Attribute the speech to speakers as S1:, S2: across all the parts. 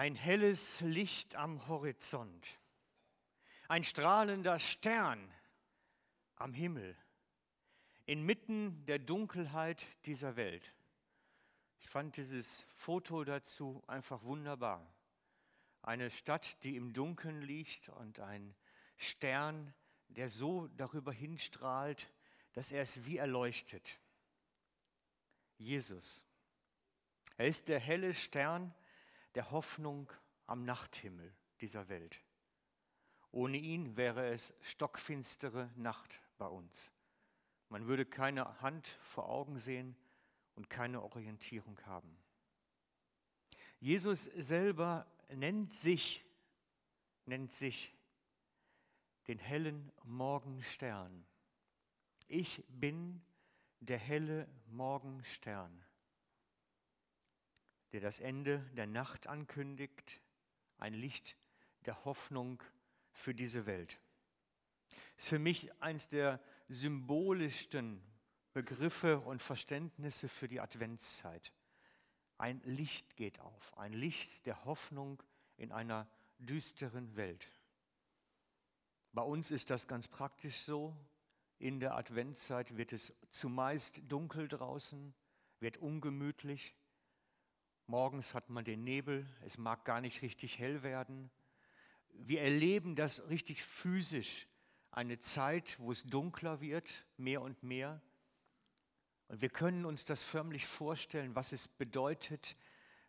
S1: Ein helles Licht am Horizont, ein strahlender Stern am Himmel, inmitten der Dunkelheit dieser Welt. Ich fand dieses Foto dazu einfach wunderbar. Eine Stadt, die im Dunkeln liegt und ein Stern, der so darüber hinstrahlt, dass er es wie erleuchtet. Jesus. Er ist der helle Stern der Hoffnung am Nachthimmel dieser Welt. Ohne ihn wäre es stockfinstere Nacht bei uns. Man würde keine Hand vor Augen sehen und keine Orientierung haben. Jesus selber nennt sich, nennt sich den hellen Morgenstern. Ich bin der helle Morgenstern, der das Ende der Nacht ankündigt, ein Licht der Hoffnung für diese Welt. Ist für mich eines der symbolischsten Begriffe und Verständnisse für die Adventszeit. Ein Licht geht auf, ein Licht der Hoffnung in einer düsteren Welt. Bei uns ist das ganz praktisch so. In der Adventszeit wird es zumeist dunkel draußen, wird ungemütlich. Morgens hat man den Nebel, es mag gar nicht richtig hell werden. Wir erleben das richtig physisch, eine Zeit, wo es dunkler wird, mehr und mehr. Und wir können uns das förmlich vorstellen, was es bedeutet,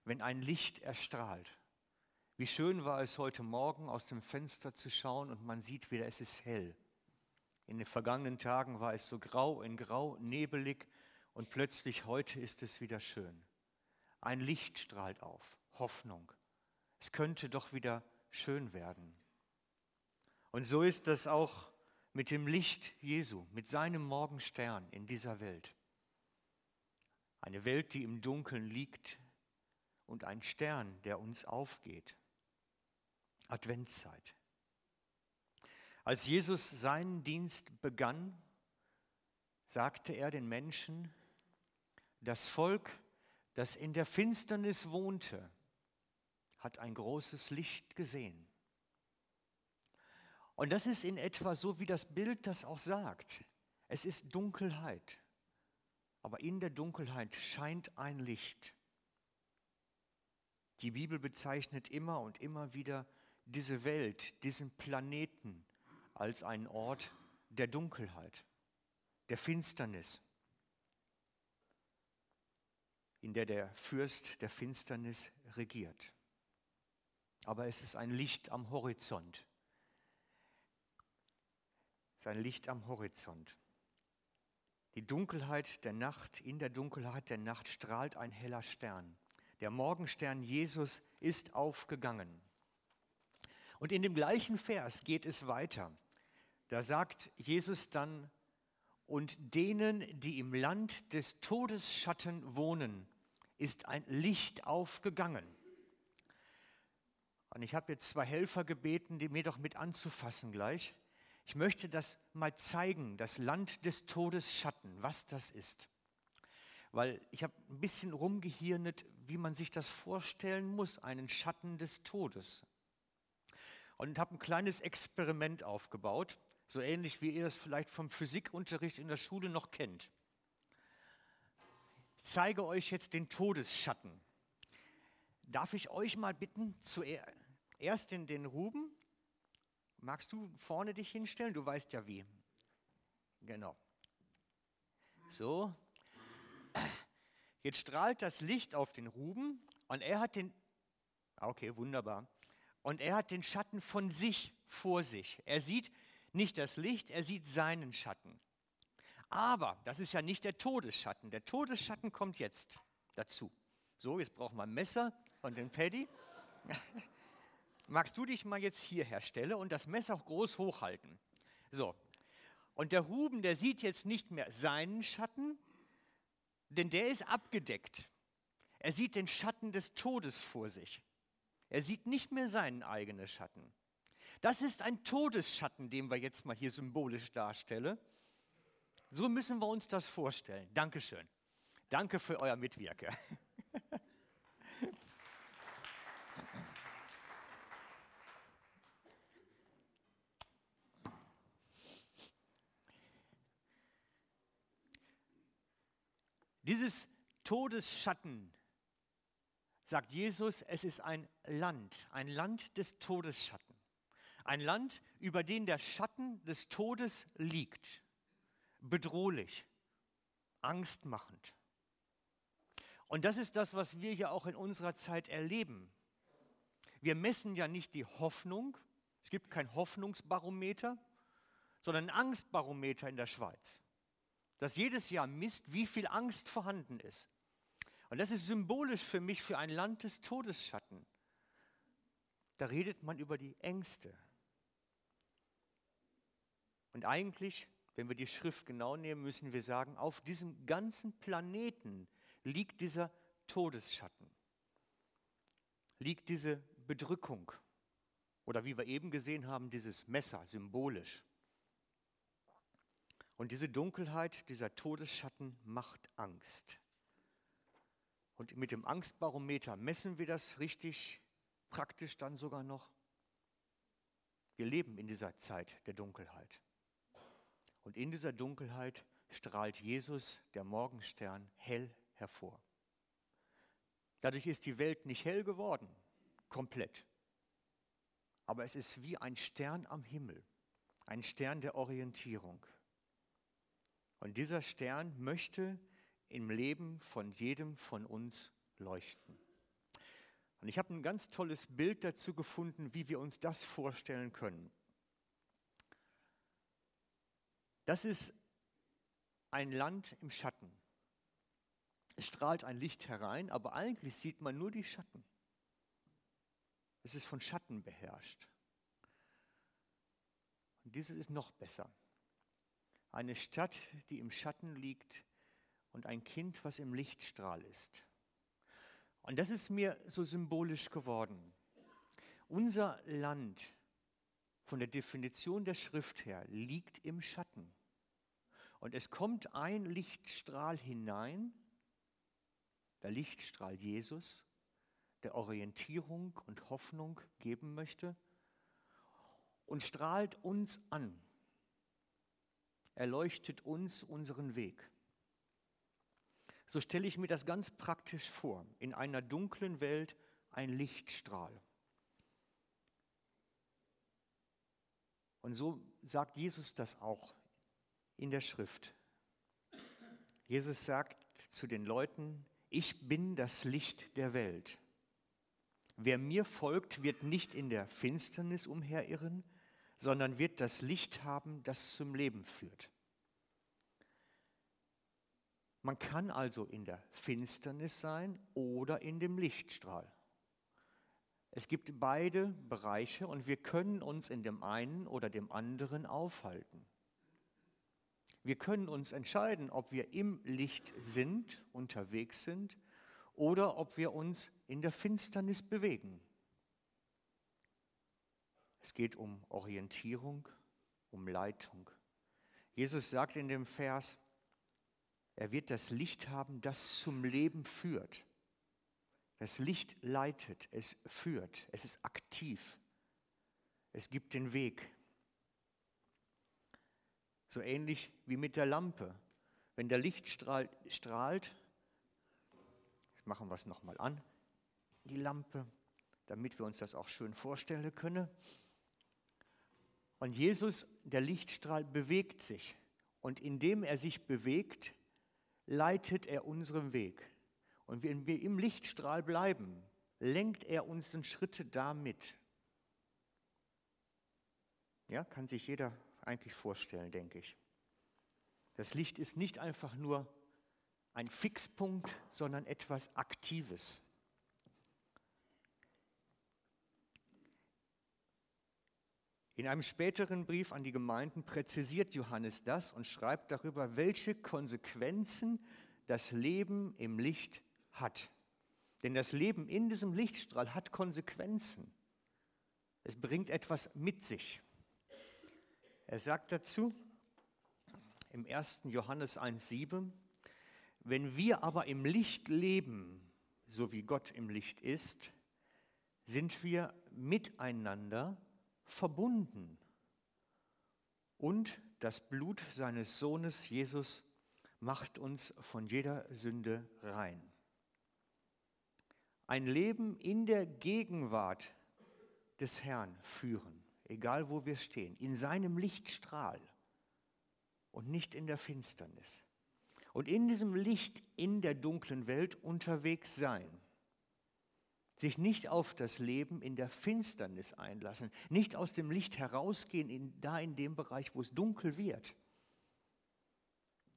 S1: wenn ein Licht erstrahlt. Wie schön war es heute Morgen aus dem Fenster zu schauen und man sieht wieder, es ist hell. In den vergangenen Tagen war es so grau in grau, nebelig und plötzlich heute ist es wieder schön. Ein Licht strahlt auf, Hoffnung. Es könnte doch wieder schön werden. Und so ist das auch mit dem Licht Jesu, mit seinem Morgenstern in dieser Welt. Eine Welt, die im Dunkeln liegt und ein Stern, der uns aufgeht. Adventszeit. Als Jesus seinen Dienst begann, sagte er den Menschen, das Volk, das in der Finsternis wohnte, hat ein großes Licht gesehen. Und das ist in etwa so, wie das Bild das auch sagt. Es ist Dunkelheit aber in der Dunkelheit scheint ein Licht. Die Bibel bezeichnet immer und immer wieder diese Welt, diesen Planeten als einen Ort der Dunkelheit, der Finsternis, in der der Fürst der Finsternis regiert. Aber es ist ein Licht am Horizont. Es ist ein Licht am Horizont. Die Dunkelheit der Nacht, in der Dunkelheit der Nacht strahlt ein heller Stern. Der Morgenstern Jesus ist aufgegangen. Und in dem gleichen Vers geht es weiter. Da sagt Jesus dann, und denen, die im Land des Todesschatten wohnen, ist ein Licht aufgegangen. Und ich habe jetzt zwei Helfer gebeten, die mir doch mit anzufassen gleich. Ich möchte das mal zeigen, das Land des Todesschatten, was das ist. Weil ich habe ein bisschen rumgehirnet, wie man sich das vorstellen muss, einen Schatten des Todes. Und habe ein kleines Experiment aufgebaut, so ähnlich wie ihr das vielleicht vom Physikunterricht in der Schule noch kennt. Zeige euch jetzt den Todesschatten. Darf ich euch mal bitten, zuerst in den Ruben Magst du vorne dich hinstellen? Du weißt ja wie. Genau. So. Jetzt strahlt das Licht auf den Ruben und er hat den, ah, okay, wunderbar. Und er hat den Schatten von sich vor sich. Er sieht nicht das Licht, er sieht seinen Schatten. Aber das ist ja nicht der Todesschatten. Der Todesschatten kommt jetzt dazu. So, jetzt brauchen wir ein Messer und den Paddy. magst du dich mal jetzt hier herstellen und das Messer groß hochhalten? So. Und der Ruben, der sieht jetzt nicht mehr seinen Schatten, denn der ist abgedeckt. Er sieht den Schatten des Todes vor sich. Er sieht nicht mehr seinen eigenen Schatten. Das ist ein Todesschatten, den wir jetzt mal hier symbolisch darstellen. So müssen wir uns das vorstellen. Dankeschön. Danke für euer Mitwirken. Dieses Todesschatten, sagt Jesus, es ist ein Land, ein Land des Todesschatten. Ein Land, über den der Schatten des Todes liegt. Bedrohlich, angstmachend. Und das ist das, was wir ja auch in unserer Zeit erleben. Wir messen ja nicht die Hoffnung, es gibt kein Hoffnungsbarometer, sondern ein Angstbarometer in der Schweiz, das jedes Jahr misst, wie viel Angst vorhanden ist. Und das ist symbolisch für mich für ein Land des Todesschatten. Da redet man über die Ängste. Und eigentlich, wenn wir die Schrift genau nehmen, müssen wir sagen, auf diesem ganzen Planeten liegt dieser Todesschatten, liegt diese Bedrückung oder wie wir eben gesehen haben, dieses Messer symbolisch. Und diese Dunkelheit, dieser Todesschatten macht Angst. Und mit dem Angstbarometer messen wir das richtig praktisch dann sogar noch. Wir leben in dieser Zeit der Dunkelheit. Und in dieser Dunkelheit strahlt Jesus, der Morgenstern, hell hervor. Dadurch ist die Welt nicht hell geworden, komplett. Aber es ist wie ein Stern am Himmel, ein Stern der Orientierung. Und dieser Stern möchte im Leben von jedem von uns leuchten. Und ich habe ein ganz tolles Bild dazu gefunden, wie wir uns das vorstellen können. Das ist ein Land im Schatten. Es strahlt ein Licht herein, aber eigentlich sieht man nur die Schatten. Es ist von Schatten beherrscht. Und dieses ist noch besser. Eine Stadt, die im Schatten liegt und ein Kind, was im Lichtstrahl ist. Und das ist mir so symbolisch geworden. Unser Land von der Definition der Schrift her liegt im Schatten. Und es kommt ein Lichtstrahl hinein der Lichtstrahl Jesus, der Orientierung und Hoffnung geben möchte und strahlt uns an. Er leuchtet uns unseren Weg. So stelle ich mir das ganz praktisch vor. In einer dunklen Welt ein Lichtstrahl. Und so sagt Jesus das auch in der Schrift. Jesus sagt zu den Leuten, ich bin das Licht der Welt. Wer mir folgt, wird nicht in der Finsternis umherirren, sondern wird das Licht haben, das zum Leben führt. Man kann also in der Finsternis sein oder in dem Lichtstrahl. Es gibt beide Bereiche und wir können uns in dem einen oder dem anderen aufhalten. Wir können uns entscheiden, ob wir im Licht sind, unterwegs sind, oder ob wir uns in der Finsternis bewegen. Es geht um Orientierung, um Leitung. Jesus sagt in dem Vers, er wird das Licht haben, das zum Leben führt. Das Licht leitet, es führt, es ist aktiv, es gibt den Weg. So ähnlich wie mit der Lampe. Wenn der Lichtstrahl strahlt, machen wir es nochmal an, die Lampe, damit wir uns das auch schön vorstellen können. Und Jesus, der Lichtstrahl, bewegt sich. Und indem er sich bewegt, leitet er unseren Weg. Und wenn wir im Lichtstrahl bleiben, lenkt er unsere Schritte damit. Ja, kann sich jeder eigentlich vorstellen, denke ich. Das Licht ist nicht einfach nur ein Fixpunkt, sondern etwas Aktives. In einem späteren Brief an die Gemeinden präzisiert Johannes das und schreibt darüber, welche Konsequenzen das Leben im Licht hat. Denn das Leben in diesem Lichtstrahl hat Konsequenzen. Es bringt etwas mit sich. Er sagt dazu im 1. Johannes 1.7, wenn wir aber im Licht leben, so wie Gott im Licht ist, sind wir miteinander verbunden. Und das Blut seines Sohnes Jesus macht uns von jeder Sünde rein. Ein Leben in der Gegenwart des Herrn führen, egal wo wir stehen, in seinem Lichtstrahl und nicht in der Finsternis. Und in diesem Licht in der dunklen Welt unterwegs sein. Sich nicht auf das Leben in der Finsternis einlassen, nicht aus dem Licht herausgehen, in, da in dem Bereich, wo es dunkel wird,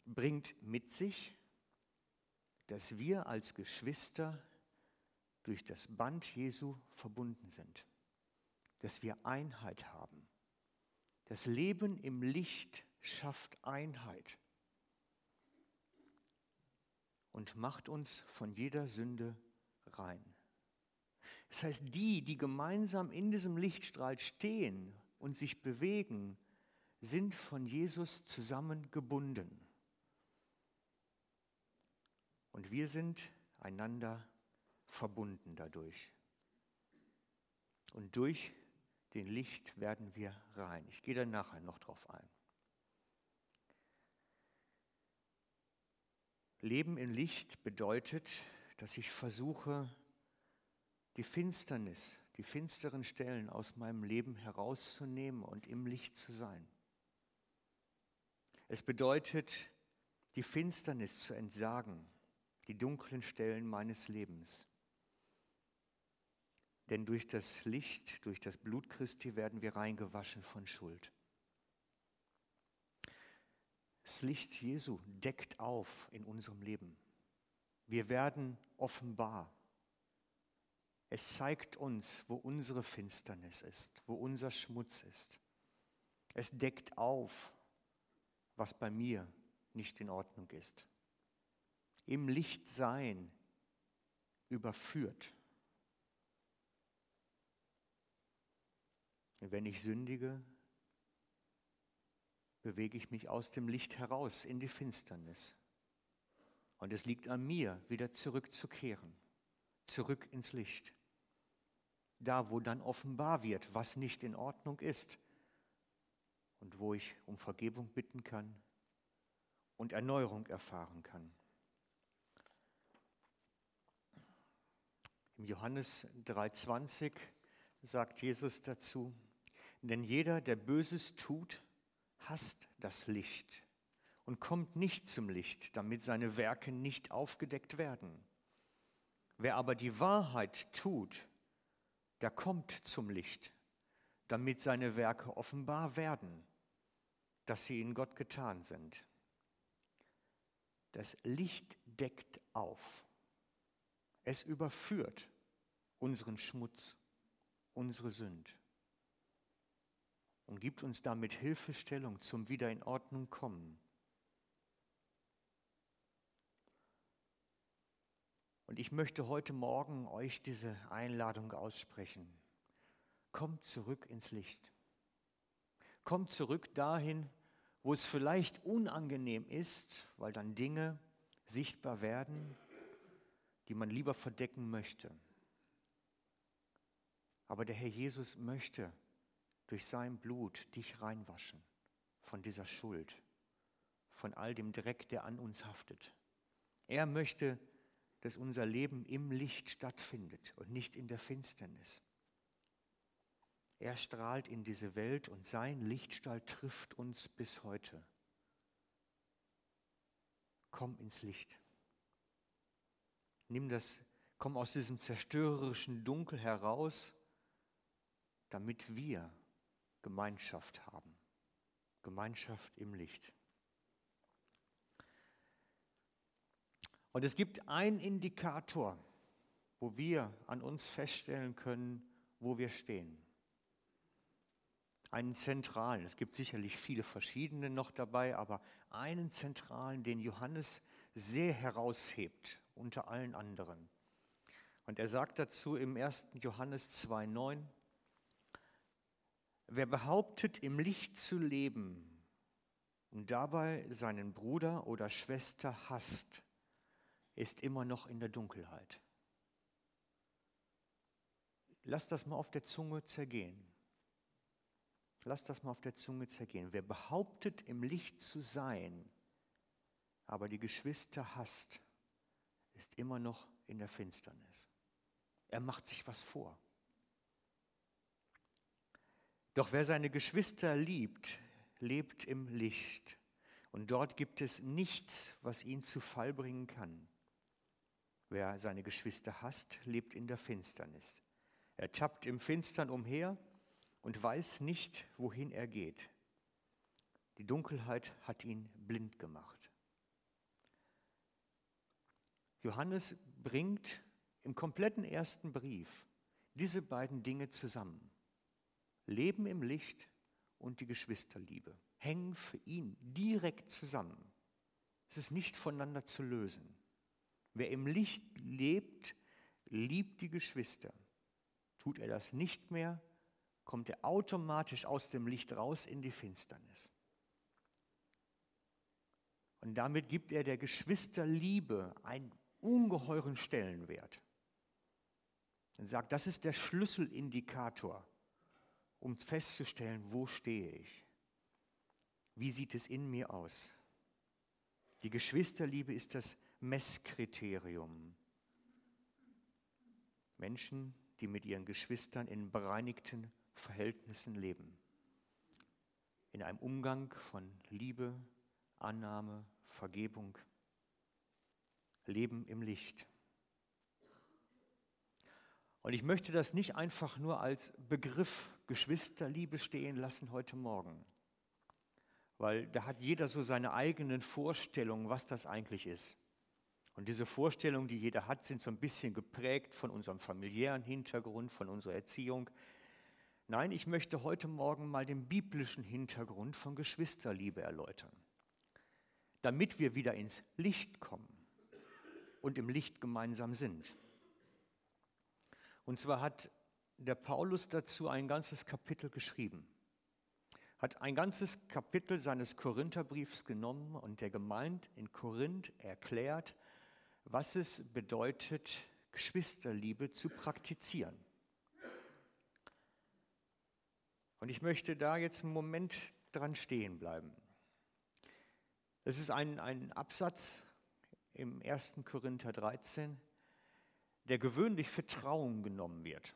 S1: bringt mit sich, dass wir als Geschwister durch das Band Jesu verbunden sind, dass wir Einheit haben. Das Leben im Licht schafft Einheit und macht uns von jeder Sünde rein. Das heißt, die, die gemeinsam in diesem Lichtstrahl stehen und sich bewegen, sind von Jesus zusammengebunden. Und wir sind einander verbunden dadurch. Und durch den Licht werden wir rein. Ich gehe da nachher noch drauf ein. Leben im Licht bedeutet, dass ich versuche, die Finsternis, die finsteren Stellen aus meinem Leben herauszunehmen und im Licht zu sein. Es bedeutet, die Finsternis zu entsagen, die dunklen Stellen meines Lebens. Denn durch das Licht, durch das Blut Christi werden wir reingewaschen von Schuld. Das Licht Jesu deckt auf in unserem Leben. Wir werden offenbar. Es zeigt uns, wo unsere Finsternis ist, wo unser Schmutz ist. Es deckt auf, was bei mir nicht in Ordnung ist im Licht sein überführt. Und wenn ich sündige, bewege ich mich aus dem Licht heraus in die Finsternis. Und es liegt an mir, wieder zurückzukehren, zurück ins Licht. Da, wo dann offenbar wird, was nicht in Ordnung ist und wo ich um Vergebung bitten kann und Erneuerung erfahren kann. Im Johannes 3:20 sagt Jesus dazu, denn jeder, der Böses tut, hasst das Licht und kommt nicht zum Licht, damit seine Werke nicht aufgedeckt werden. Wer aber die Wahrheit tut, der kommt zum Licht, damit seine Werke offenbar werden, dass sie in Gott getan sind. Das Licht deckt auf. Es überführt unseren Schmutz, unsere Sünd und gibt uns damit Hilfestellung zum Wieder in Ordnung kommen. Und ich möchte heute Morgen euch diese Einladung aussprechen. Kommt zurück ins Licht. Kommt zurück dahin, wo es vielleicht unangenehm ist, weil dann Dinge sichtbar werden, die man lieber verdecken möchte. Aber der Herr Jesus möchte durch sein Blut dich reinwaschen von dieser Schuld, von all dem Dreck, der an uns haftet. Er möchte, dass unser Leben im Licht stattfindet und nicht in der Finsternis. Er strahlt in diese Welt und sein Lichtstrahl trifft uns bis heute. Komm ins Licht. Nimm das, komm aus diesem zerstörerischen Dunkel heraus, damit wir Gemeinschaft haben. Gemeinschaft im Licht. Und es gibt einen Indikator, wo wir an uns feststellen können, wo wir stehen. Einen zentralen, es gibt sicherlich viele verschiedene noch dabei, aber einen zentralen, den Johannes sehr heraushebt unter allen anderen. Und er sagt dazu im 1. Johannes 2.9, wer behauptet, im Licht zu leben und dabei seinen Bruder oder Schwester hasst, ist immer noch in der Dunkelheit. Lass das mal auf der Zunge zergehen. Lass das mal auf der Zunge zergehen. Wer behauptet, im Licht zu sein, aber die Geschwister hasst, ist immer noch in der Finsternis. Er macht sich was vor. Doch wer seine Geschwister liebt, lebt im Licht. Und dort gibt es nichts, was ihn zu Fall bringen kann. Wer seine Geschwister hasst, lebt in der Finsternis. Er tappt im Finstern umher und weiß nicht, wohin er geht. Die Dunkelheit hat ihn blind gemacht. Johannes bringt im kompletten ersten Brief diese beiden Dinge zusammen. Leben im Licht und die Geschwisterliebe hängen für ihn direkt zusammen. Es ist nicht voneinander zu lösen. Wer im Licht lebt, liebt die Geschwister. Tut er das nicht mehr, kommt er automatisch aus dem Licht raus in die Finsternis. Und damit gibt er der Geschwisterliebe einen ungeheuren Stellenwert. Er sagt, das ist der Schlüsselindikator, um festzustellen, wo stehe ich. Wie sieht es in mir aus? Die Geschwisterliebe ist das Messkriterium. Menschen, die mit ihren Geschwistern in bereinigten Verhältnissen leben. In einem Umgang von Liebe, Annahme, Vergebung. Leben im Licht. Und ich möchte das nicht einfach nur als Begriff Geschwisterliebe stehen lassen heute Morgen, weil da hat jeder so seine eigenen Vorstellungen, was das eigentlich ist. Und diese Vorstellungen, die jeder hat, sind so ein bisschen geprägt von unserem familiären Hintergrund, von unserer Erziehung. Nein, ich möchte heute Morgen mal den biblischen Hintergrund von Geschwisterliebe erläutern, damit wir wieder ins Licht kommen und im Licht gemeinsam sind. Und zwar hat der Paulus dazu ein ganzes Kapitel geschrieben, hat ein ganzes Kapitel seines Korintherbriefs genommen und der Gemeinde in Korinth erklärt, was es bedeutet, Geschwisterliebe zu praktizieren. Und ich möchte da jetzt einen Moment dran stehen bleiben. Es ist ein, ein Absatz im 1. Korinther 13, der gewöhnlich für Trauung genommen wird,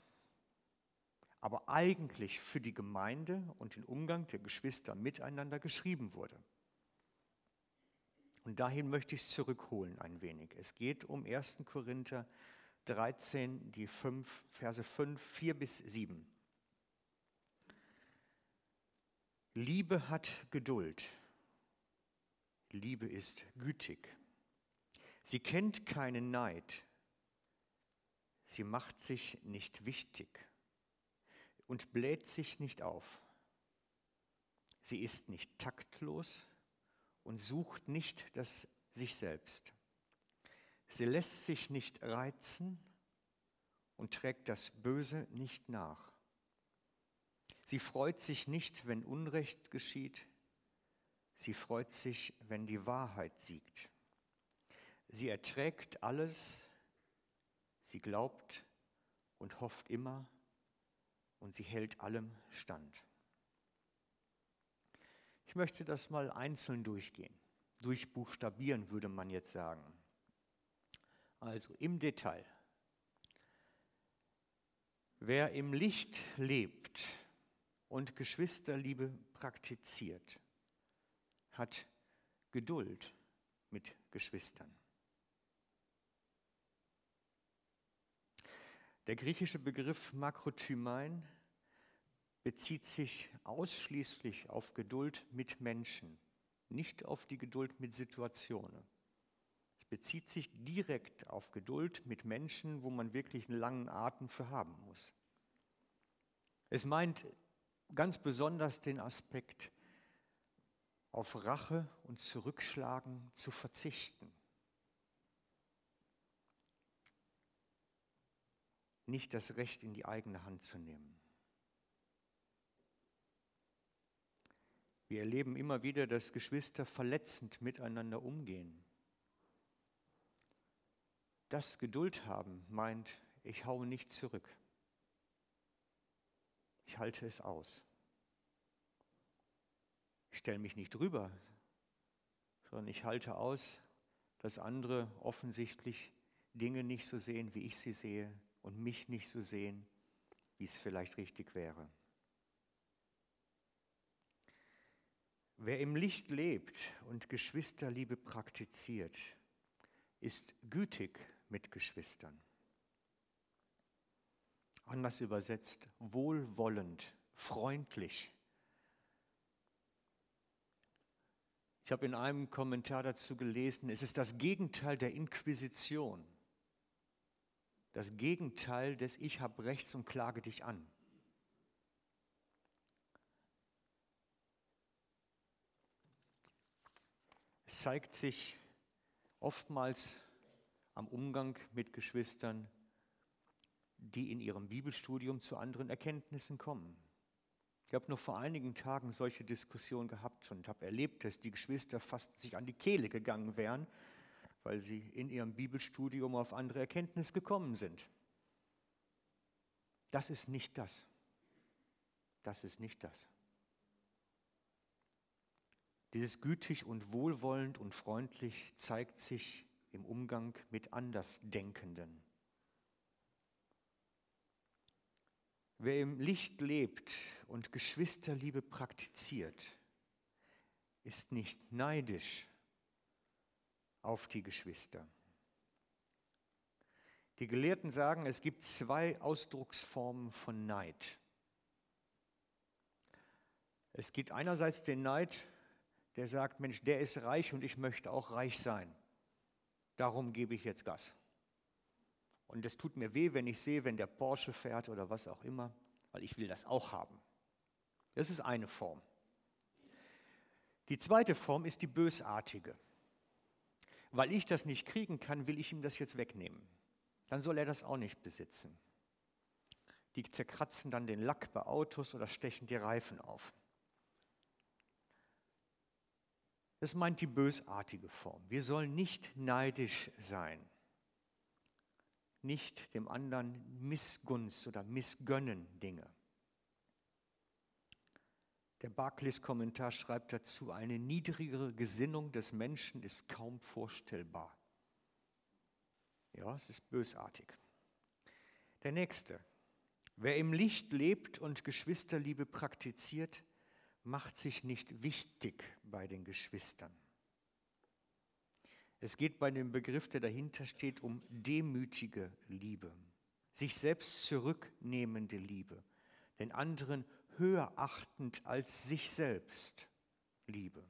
S1: aber eigentlich für die Gemeinde und den Umgang der Geschwister miteinander geschrieben wurde. Und dahin möchte ich es zurückholen ein wenig. Es geht um 1. Korinther 13, die 5, Verse 5, 4 bis 7. Liebe hat Geduld. Liebe ist gütig. Sie kennt keinen Neid. Sie macht sich nicht wichtig und bläht sich nicht auf. Sie ist nicht taktlos und sucht nicht das sich selbst. Sie lässt sich nicht reizen und trägt das Böse nicht nach. Sie freut sich nicht, wenn Unrecht geschieht. Sie freut sich, wenn die Wahrheit siegt. Sie erträgt alles, sie glaubt und hofft immer und sie hält allem stand. Ich möchte das mal einzeln durchgehen. Durchbuchstabieren würde man jetzt sagen. Also im Detail. Wer im Licht lebt und Geschwisterliebe praktiziert, hat Geduld mit Geschwistern. Der griechische Begriff Makrothymein bezieht sich ausschließlich auf Geduld mit Menschen, nicht auf die Geduld mit Situationen. Es bezieht sich direkt auf Geduld mit Menschen, wo man wirklich einen langen Atem für haben muss. Es meint ganz besonders den Aspekt, auf Rache und Zurückschlagen zu verzichten. Nicht das Recht in die eigene Hand zu nehmen. Wir erleben immer wieder, dass Geschwister verletzend miteinander umgehen. Das Geduld haben meint, ich haue nicht zurück. Ich halte es aus. Ich stelle mich nicht drüber, sondern ich halte aus dass andere offensichtlich Dinge nicht so sehen, wie ich sie sehe und mich nicht so sehen, wie es vielleicht richtig wäre. Wer im Licht lebt und Geschwisterliebe praktiziert, ist gütig mit Geschwistern. Anders übersetzt, wohlwollend, freundlich. Ich habe in einem Kommentar dazu gelesen, es ist das Gegenteil der Inquisition. Das Gegenteil des Ich habe Rechts und klage dich an. Es zeigt sich oftmals am Umgang mit Geschwistern, die in ihrem Bibelstudium zu anderen Erkenntnissen kommen. Ich habe noch vor einigen Tagen solche Diskussionen gehabt und habe erlebt, dass die Geschwister fast sich an die Kehle gegangen wären, weil sie in ihrem Bibelstudium auf andere Erkenntnisse gekommen sind. Das ist nicht das. Das ist nicht das. Dieses gütig und wohlwollend und freundlich zeigt sich im Umgang mit Andersdenkenden. Wer im Licht lebt und Geschwisterliebe praktiziert, ist nicht neidisch auf die Geschwister. Die Gelehrten sagen, es gibt zwei Ausdrucksformen von Neid. Es gibt einerseits den Neid der sagt, Mensch, der ist reich und ich möchte auch reich sein. Darum gebe ich jetzt Gas. Und es tut mir weh, wenn ich sehe, wenn der Porsche fährt oder was auch immer, weil ich will das auch haben. Das ist eine Form. Die zweite Form ist die bösartige. Weil ich das nicht kriegen kann, will ich ihm das jetzt wegnehmen. Dann soll er das auch nicht besitzen. Die zerkratzen dann den Lack bei Autos oder stechen die Reifen auf. Das meint die bösartige Form. Wir sollen nicht neidisch sein, nicht dem anderen Missgunst oder missgönnen Dinge. Der Barclays Kommentar schreibt dazu, eine niedrigere Gesinnung des Menschen ist kaum vorstellbar. Ja, es ist bösartig. Der nächste. Wer im Licht lebt und Geschwisterliebe praktiziert, macht sich nicht wichtig bei den Geschwistern. Es geht bei dem Begriff, der dahinter steht, um demütige Liebe, sich selbst zurücknehmende Liebe, den anderen höher achtend als sich selbst Liebe.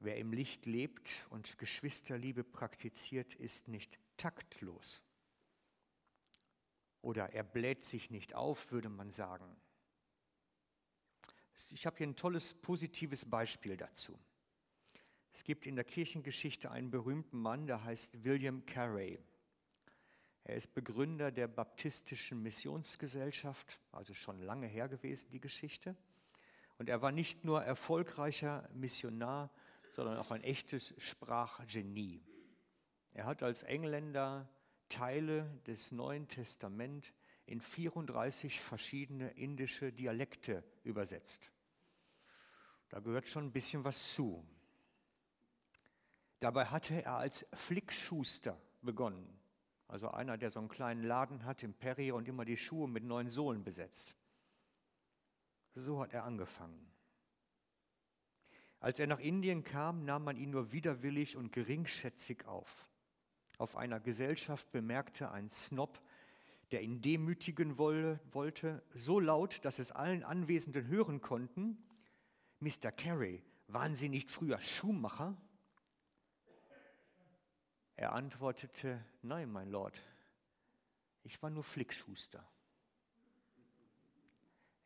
S1: Wer im Licht lebt und Geschwisterliebe praktiziert, ist nicht taktlos. Oder er bläht sich nicht auf, würde man sagen. Ich habe hier ein tolles, positives Beispiel dazu. Es gibt in der Kirchengeschichte einen berühmten Mann, der heißt William Carey. Er ist Begründer der Baptistischen Missionsgesellschaft, also schon lange her gewesen die Geschichte. Und er war nicht nur erfolgreicher Missionar, sondern auch ein echtes Sprachgenie. Er hat als Engländer Teile des Neuen Testaments in 34 verschiedene indische Dialekte übersetzt. Da gehört schon ein bisschen was zu. Dabei hatte er als Flickschuster begonnen. Also einer, der so einen kleinen Laden hat im Perry und immer die Schuhe mit neuen Sohlen besetzt. So hat er angefangen. Als er nach Indien kam, nahm man ihn nur widerwillig und geringschätzig auf auf einer Gesellschaft bemerkte ein Snob, der ihn demütigen wollte, so laut, dass es allen Anwesenden hören konnten, Mr. Carey, waren Sie nicht früher Schuhmacher? Er antwortete, nein, mein Lord, ich war nur Flickschuster.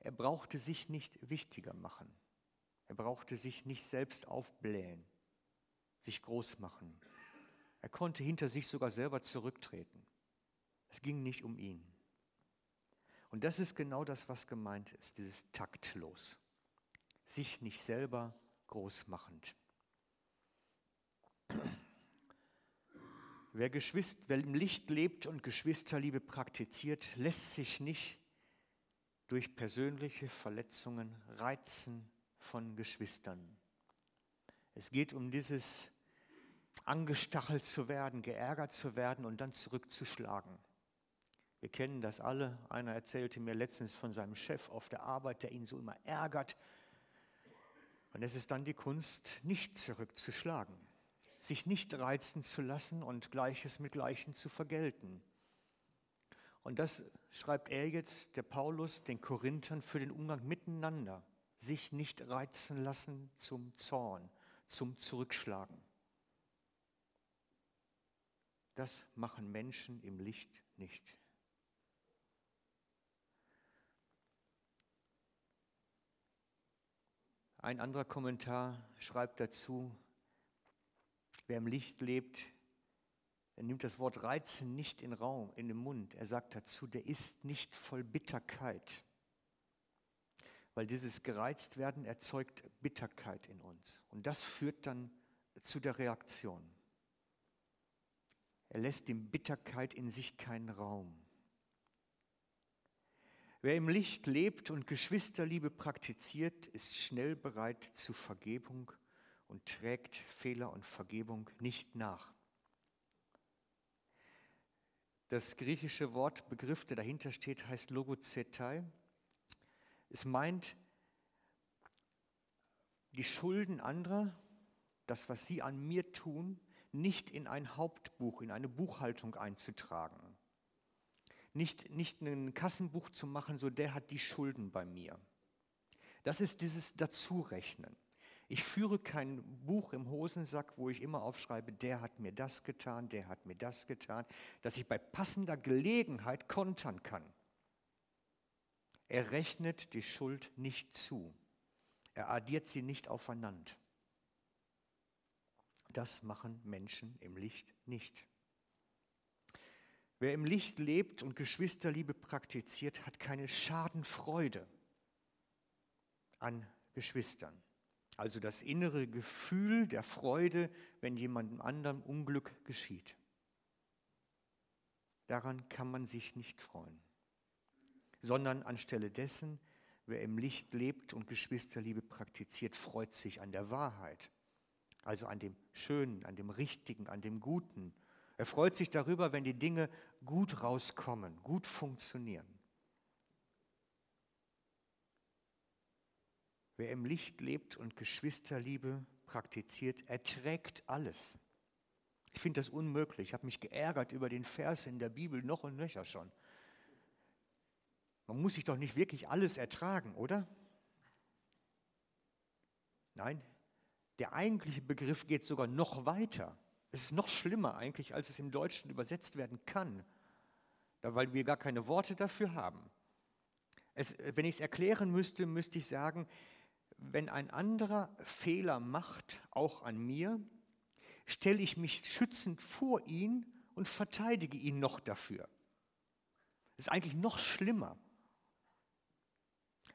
S1: Er brauchte sich nicht wichtiger machen. Er brauchte sich nicht selbst aufblähen, sich groß machen. Er konnte hinter sich sogar selber zurücktreten. Es ging nicht um ihn. Und das ist genau das, was gemeint ist, dieses taktlos. Sich nicht selber groß machend. Wer, Geschwist, wer im Licht lebt und Geschwisterliebe praktiziert, lässt sich nicht durch persönliche Verletzungen reizen von Geschwistern. Es geht um dieses angestachelt zu werden, geärgert zu werden und dann zurückzuschlagen. Wir kennen das alle. Einer erzählte mir letztens von seinem Chef auf der Arbeit, der ihn so immer ärgert. Und es ist dann die Kunst, nicht zurückzuschlagen, sich nicht reizen zu lassen und Gleiches mit Gleichem zu vergelten. Und das schreibt er jetzt, der Paulus, den Korinthern für den Umgang miteinander. Sich nicht reizen lassen zum Zorn, zum Zurückschlagen. Das machen Menschen im Licht nicht. Ein anderer Kommentar schreibt dazu, wer im Licht lebt, er nimmt das Wort reizen nicht in Raum, in den Mund. Er sagt dazu, der ist nicht voll Bitterkeit. Weil dieses gereizt werden erzeugt Bitterkeit in uns. Und das führt dann zu der Reaktion. Er lässt dem Bitterkeit in sich keinen Raum. Wer im Licht lebt und Geschwisterliebe praktiziert, ist schnell bereit zu Vergebung und trägt Fehler und Vergebung nicht nach. Das griechische Wort, Begriff, der dahinter steht, heißt Logozetai. Es meint die Schulden anderer, das, was sie an mir tun, nicht in ein Hauptbuch, in eine Buchhaltung einzutragen. Nicht, nicht ein Kassenbuch zu machen, so der hat die Schulden bei mir. Das ist dieses Dazurechnen. Ich führe kein Buch im Hosensack, wo ich immer aufschreibe, der hat mir das getan, der hat mir das getan, dass ich bei passender Gelegenheit kontern kann. Er rechnet die Schuld nicht zu. Er addiert sie nicht aufeinander. Das machen Menschen im Licht nicht. Wer im Licht lebt und Geschwisterliebe praktiziert, hat keine Schadenfreude an Geschwistern. Also das innere Gefühl der Freude, wenn jemandem anderem Unglück geschieht. Daran kann man sich nicht freuen, sondern anstelle dessen, wer im Licht lebt und Geschwisterliebe praktiziert, freut sich an der Wahrheit also an dem Schönen, an dem Richtigen, an dem Guten. Er freut sich darüber, wenn die Dinge gut rauskommen, gut funktionieren. Wer im Licht lebt und Geschwisterliebe praktiziert, erträgt alles. Ich finde das unmöglich. Ich habe mich geärgert über den Vers in der Bibel noch und nöcher schon. Man muss sich doch nicht wirklich alles ertragen, oder? Nein, der eigentliche Begriff geht sogar noch weiter. Es ist noch schlimmer eigentlich, als es im Deutschen übersetzt werden kann, weil wir gar keine Worte dafür haben. Es, wenn ich es erklären müsste, müsste ich sagen, wenn ein anderer Fehler macht, auch an mir, stelle ich mich schützend vor ihn und verteidige ihn noch dafür. Das ist eigentlich noch schlimmer.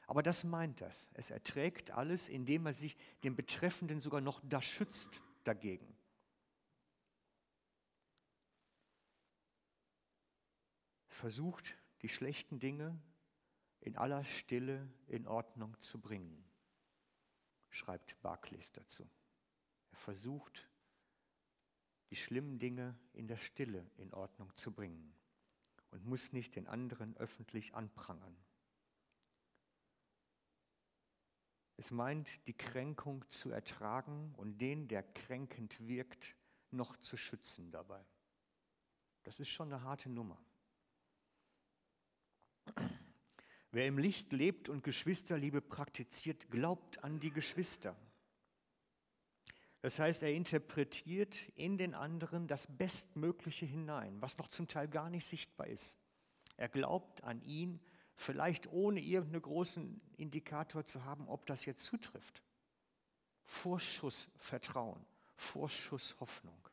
S1: Aber das meint das. Es erträgt alles, indem er sich dem Betreffenden sogar noch da schützt dagegen. Versucht, die schlechten Dinge in aller Stille in Ordnung zu bringen, schreibt Barclays dazu. Er versucht, die schlimmen Dinge in der Stille in Ordnung zu bringen und muss nicht den anderen öffentlich anprangern. Es meint, die Kränkung zu ertragen und den, der kränkend wirkt, noch zu schützen dabei. Das ist schon eine harte Nummer. Wer im Licht lebt und Geschwisterliebe praktiziert, glaubt an die Geschwister. Das heißt, er interpretiert in den anderen das Bestmögliche hinein, was noch zum Teil gar nicht sichtbar ist. Er glaubt an ihn vielleicht ohne irgendeinen großen Indikator zu haben, ob das jetzt zutrifft. Vorschussvertrauen, Vorschusshoffnung.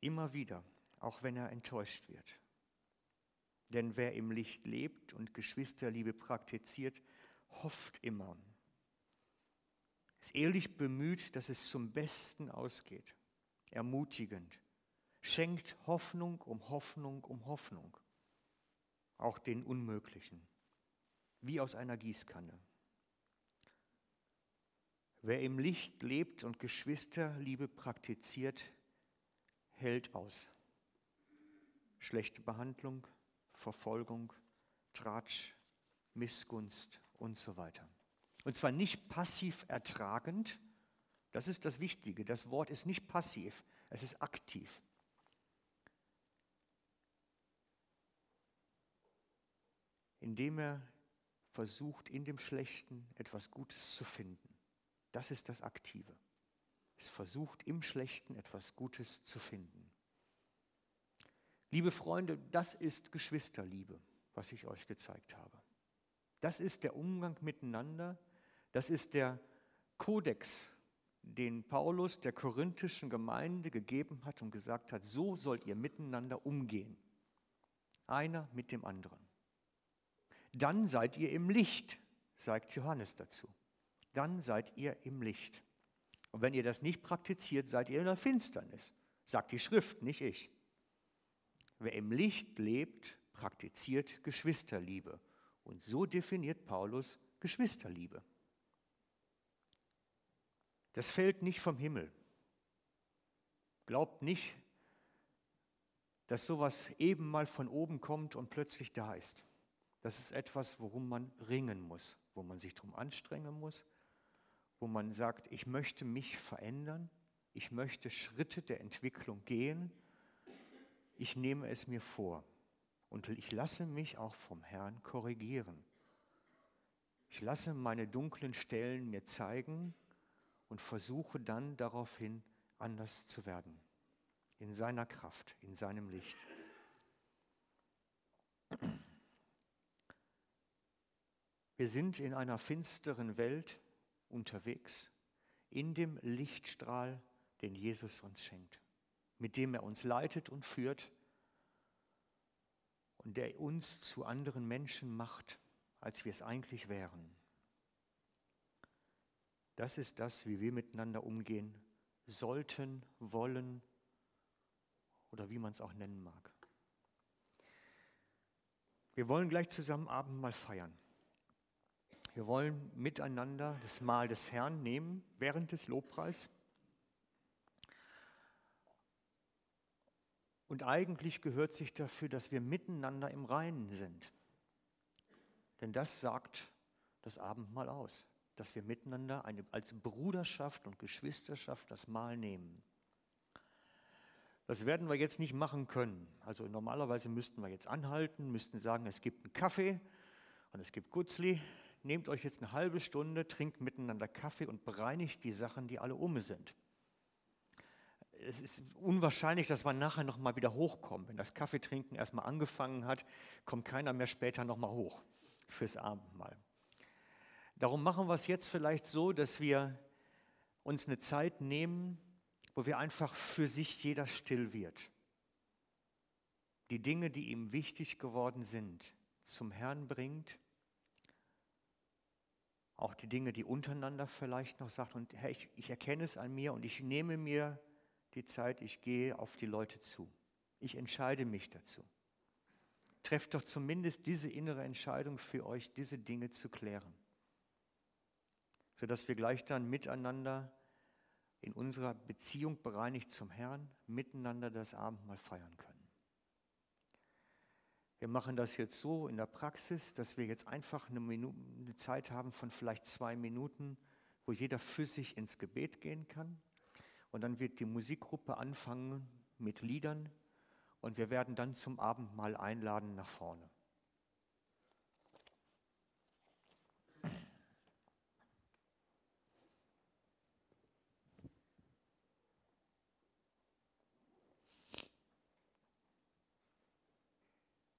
S1: Immer wieder, auch wenn er enttäuscht wird. Denn wer im Licht lebt und Geschwisterliebe praktiziert, hofft immer. Ist ehrlich bemüht, dass es zum Besten ausgeht. Ermutigend. Schenkt Hoffnung um Hoffnung um Hoffnung auch den Unmöglichen, wie aus einer Gießkanne. Wer im Licht lebt und Geschwisterliebe praktiziert, hält aus. Schlechte Behandlung, Verfolgung, Tratsch, Missgunst und so weiter. Und zwar nicht passiv ertragend, das ist das Wichtige. Das Wort ist nicht passiv, es ist aktiv. Indem er versucht, in dem Schlechten etwas Gutes zu finden. Das ist das Aktive. Es versucht, im Schlechten etwas Gutes zu finden. Liebe Freunde, das ist Geschwisterliebe, was ich euch gezeigt habe. Das ist der Umgang miteinander. Das ist der Kodex, den Paulus der korinthischen Gemeinde gegeben hat und gesagt hat, so sollt ihr miteinander umgehen. Einer mit dem anderen. Dann seid ihr im Licht, sagt Johannes dazu. Dann seid ihr im Licht. Und wenn ihr das nicht praktiziert, seid ihr in der Finsternis, sagt die Schrift, nicht ich. Wer im Licht lebt, praktiziert Geschwisterliebe. Und so definiert Paulus Geschwisterliebe. Das fällt nicht vom Himmel. Glaubt nicht, dass sowas eben mal von oben kommt und plötzlich da ist. Das ist etwas, worum man ringen muss, wo man sich darum anstrengen muss, wo man sagt, ich möchte mich verändern, ich möchte Schritte der Entwicklung gehen, ich nehme es mir vor und ich lasse mich auch vom Herrn korrigieren. Ich lasse meine dunklen Stellen mir zeigen und versuche dann daraufhin anders zu werden. In seiner Kraft, in seinem Licht. Wir sind in einer finsteren Welt unterwegs, in dem Lichtstrahl, den Jesus uns schenkt, mit dem er uns leitet und führt und der uns zu anderen Menschen macht, als wir es eigentlich wären. Das ist das, wie wir miteinander umgehen sollten, wollen oder wie man es auch nennen mag. Wir wollen gleich zusammen Abendmahl feiern. Wir wollen miteinander das Mahl des Herrn nehmen während des Lobpreis. Und eigentlich gehört sich dafür, dass wir miteinander im Reinen sind. Denn das sagt das Abendmahl aus dass wir miteinander eine, als Bruderschaft und Geschwisterschaft das Mahl nehmen. Das werden wir jetzt nicht machen können. Also normalerweise müssten wir jetzt anhalten, müssten sagen, es gibt einen Kaffee und es gibt Gutzli. Nehmt euch jetzt eine halbe Stunde, trinkt miteinander Kaffee und bereinigt die Sachen, die alle um sind. Es ist unwahrscheinlich, dass wir nachher nochmal wieder hochkommen. Wenn das Kaffeetrinken erstmal angefangen hat, kommt keiner mehr später nochmal hoch fürs Abendmahl. Darum machen wir es jetzt vielleicht so, dass wir uns eine Zeit nehmen, wo wir einfach für sich jeder still wird. Die Dinge, die ihm wichtig geworden sind, zum Herrn bringt. Auch die Dinge, die untereinander vielleicht noch sagt, und Herr, ich, ich erkenne es an mir und ich nehme mir die Zeit, ich gehe auf die Leute zu. Ich entscheide mich dazu. Trefft doch zumindest diese innere Entscheidung für euch, diese Dinge zu klären sodass wir gleich dann miteinander in unserer Beziehung bereinigt zum Herrn miteinander das Abendmahl feiern können. Wir machen das jetzt so in der Praxis, dass wir jetzt einfach eine, Minute, eine Zeit haben von vielleicht zwei Minuten, wo jeder für sich ins Gebet gehen kann. Und dann wird die Musikgruppe anfangen mit Liedern und wir werden dann zum Abendmahl einladen nach vorne.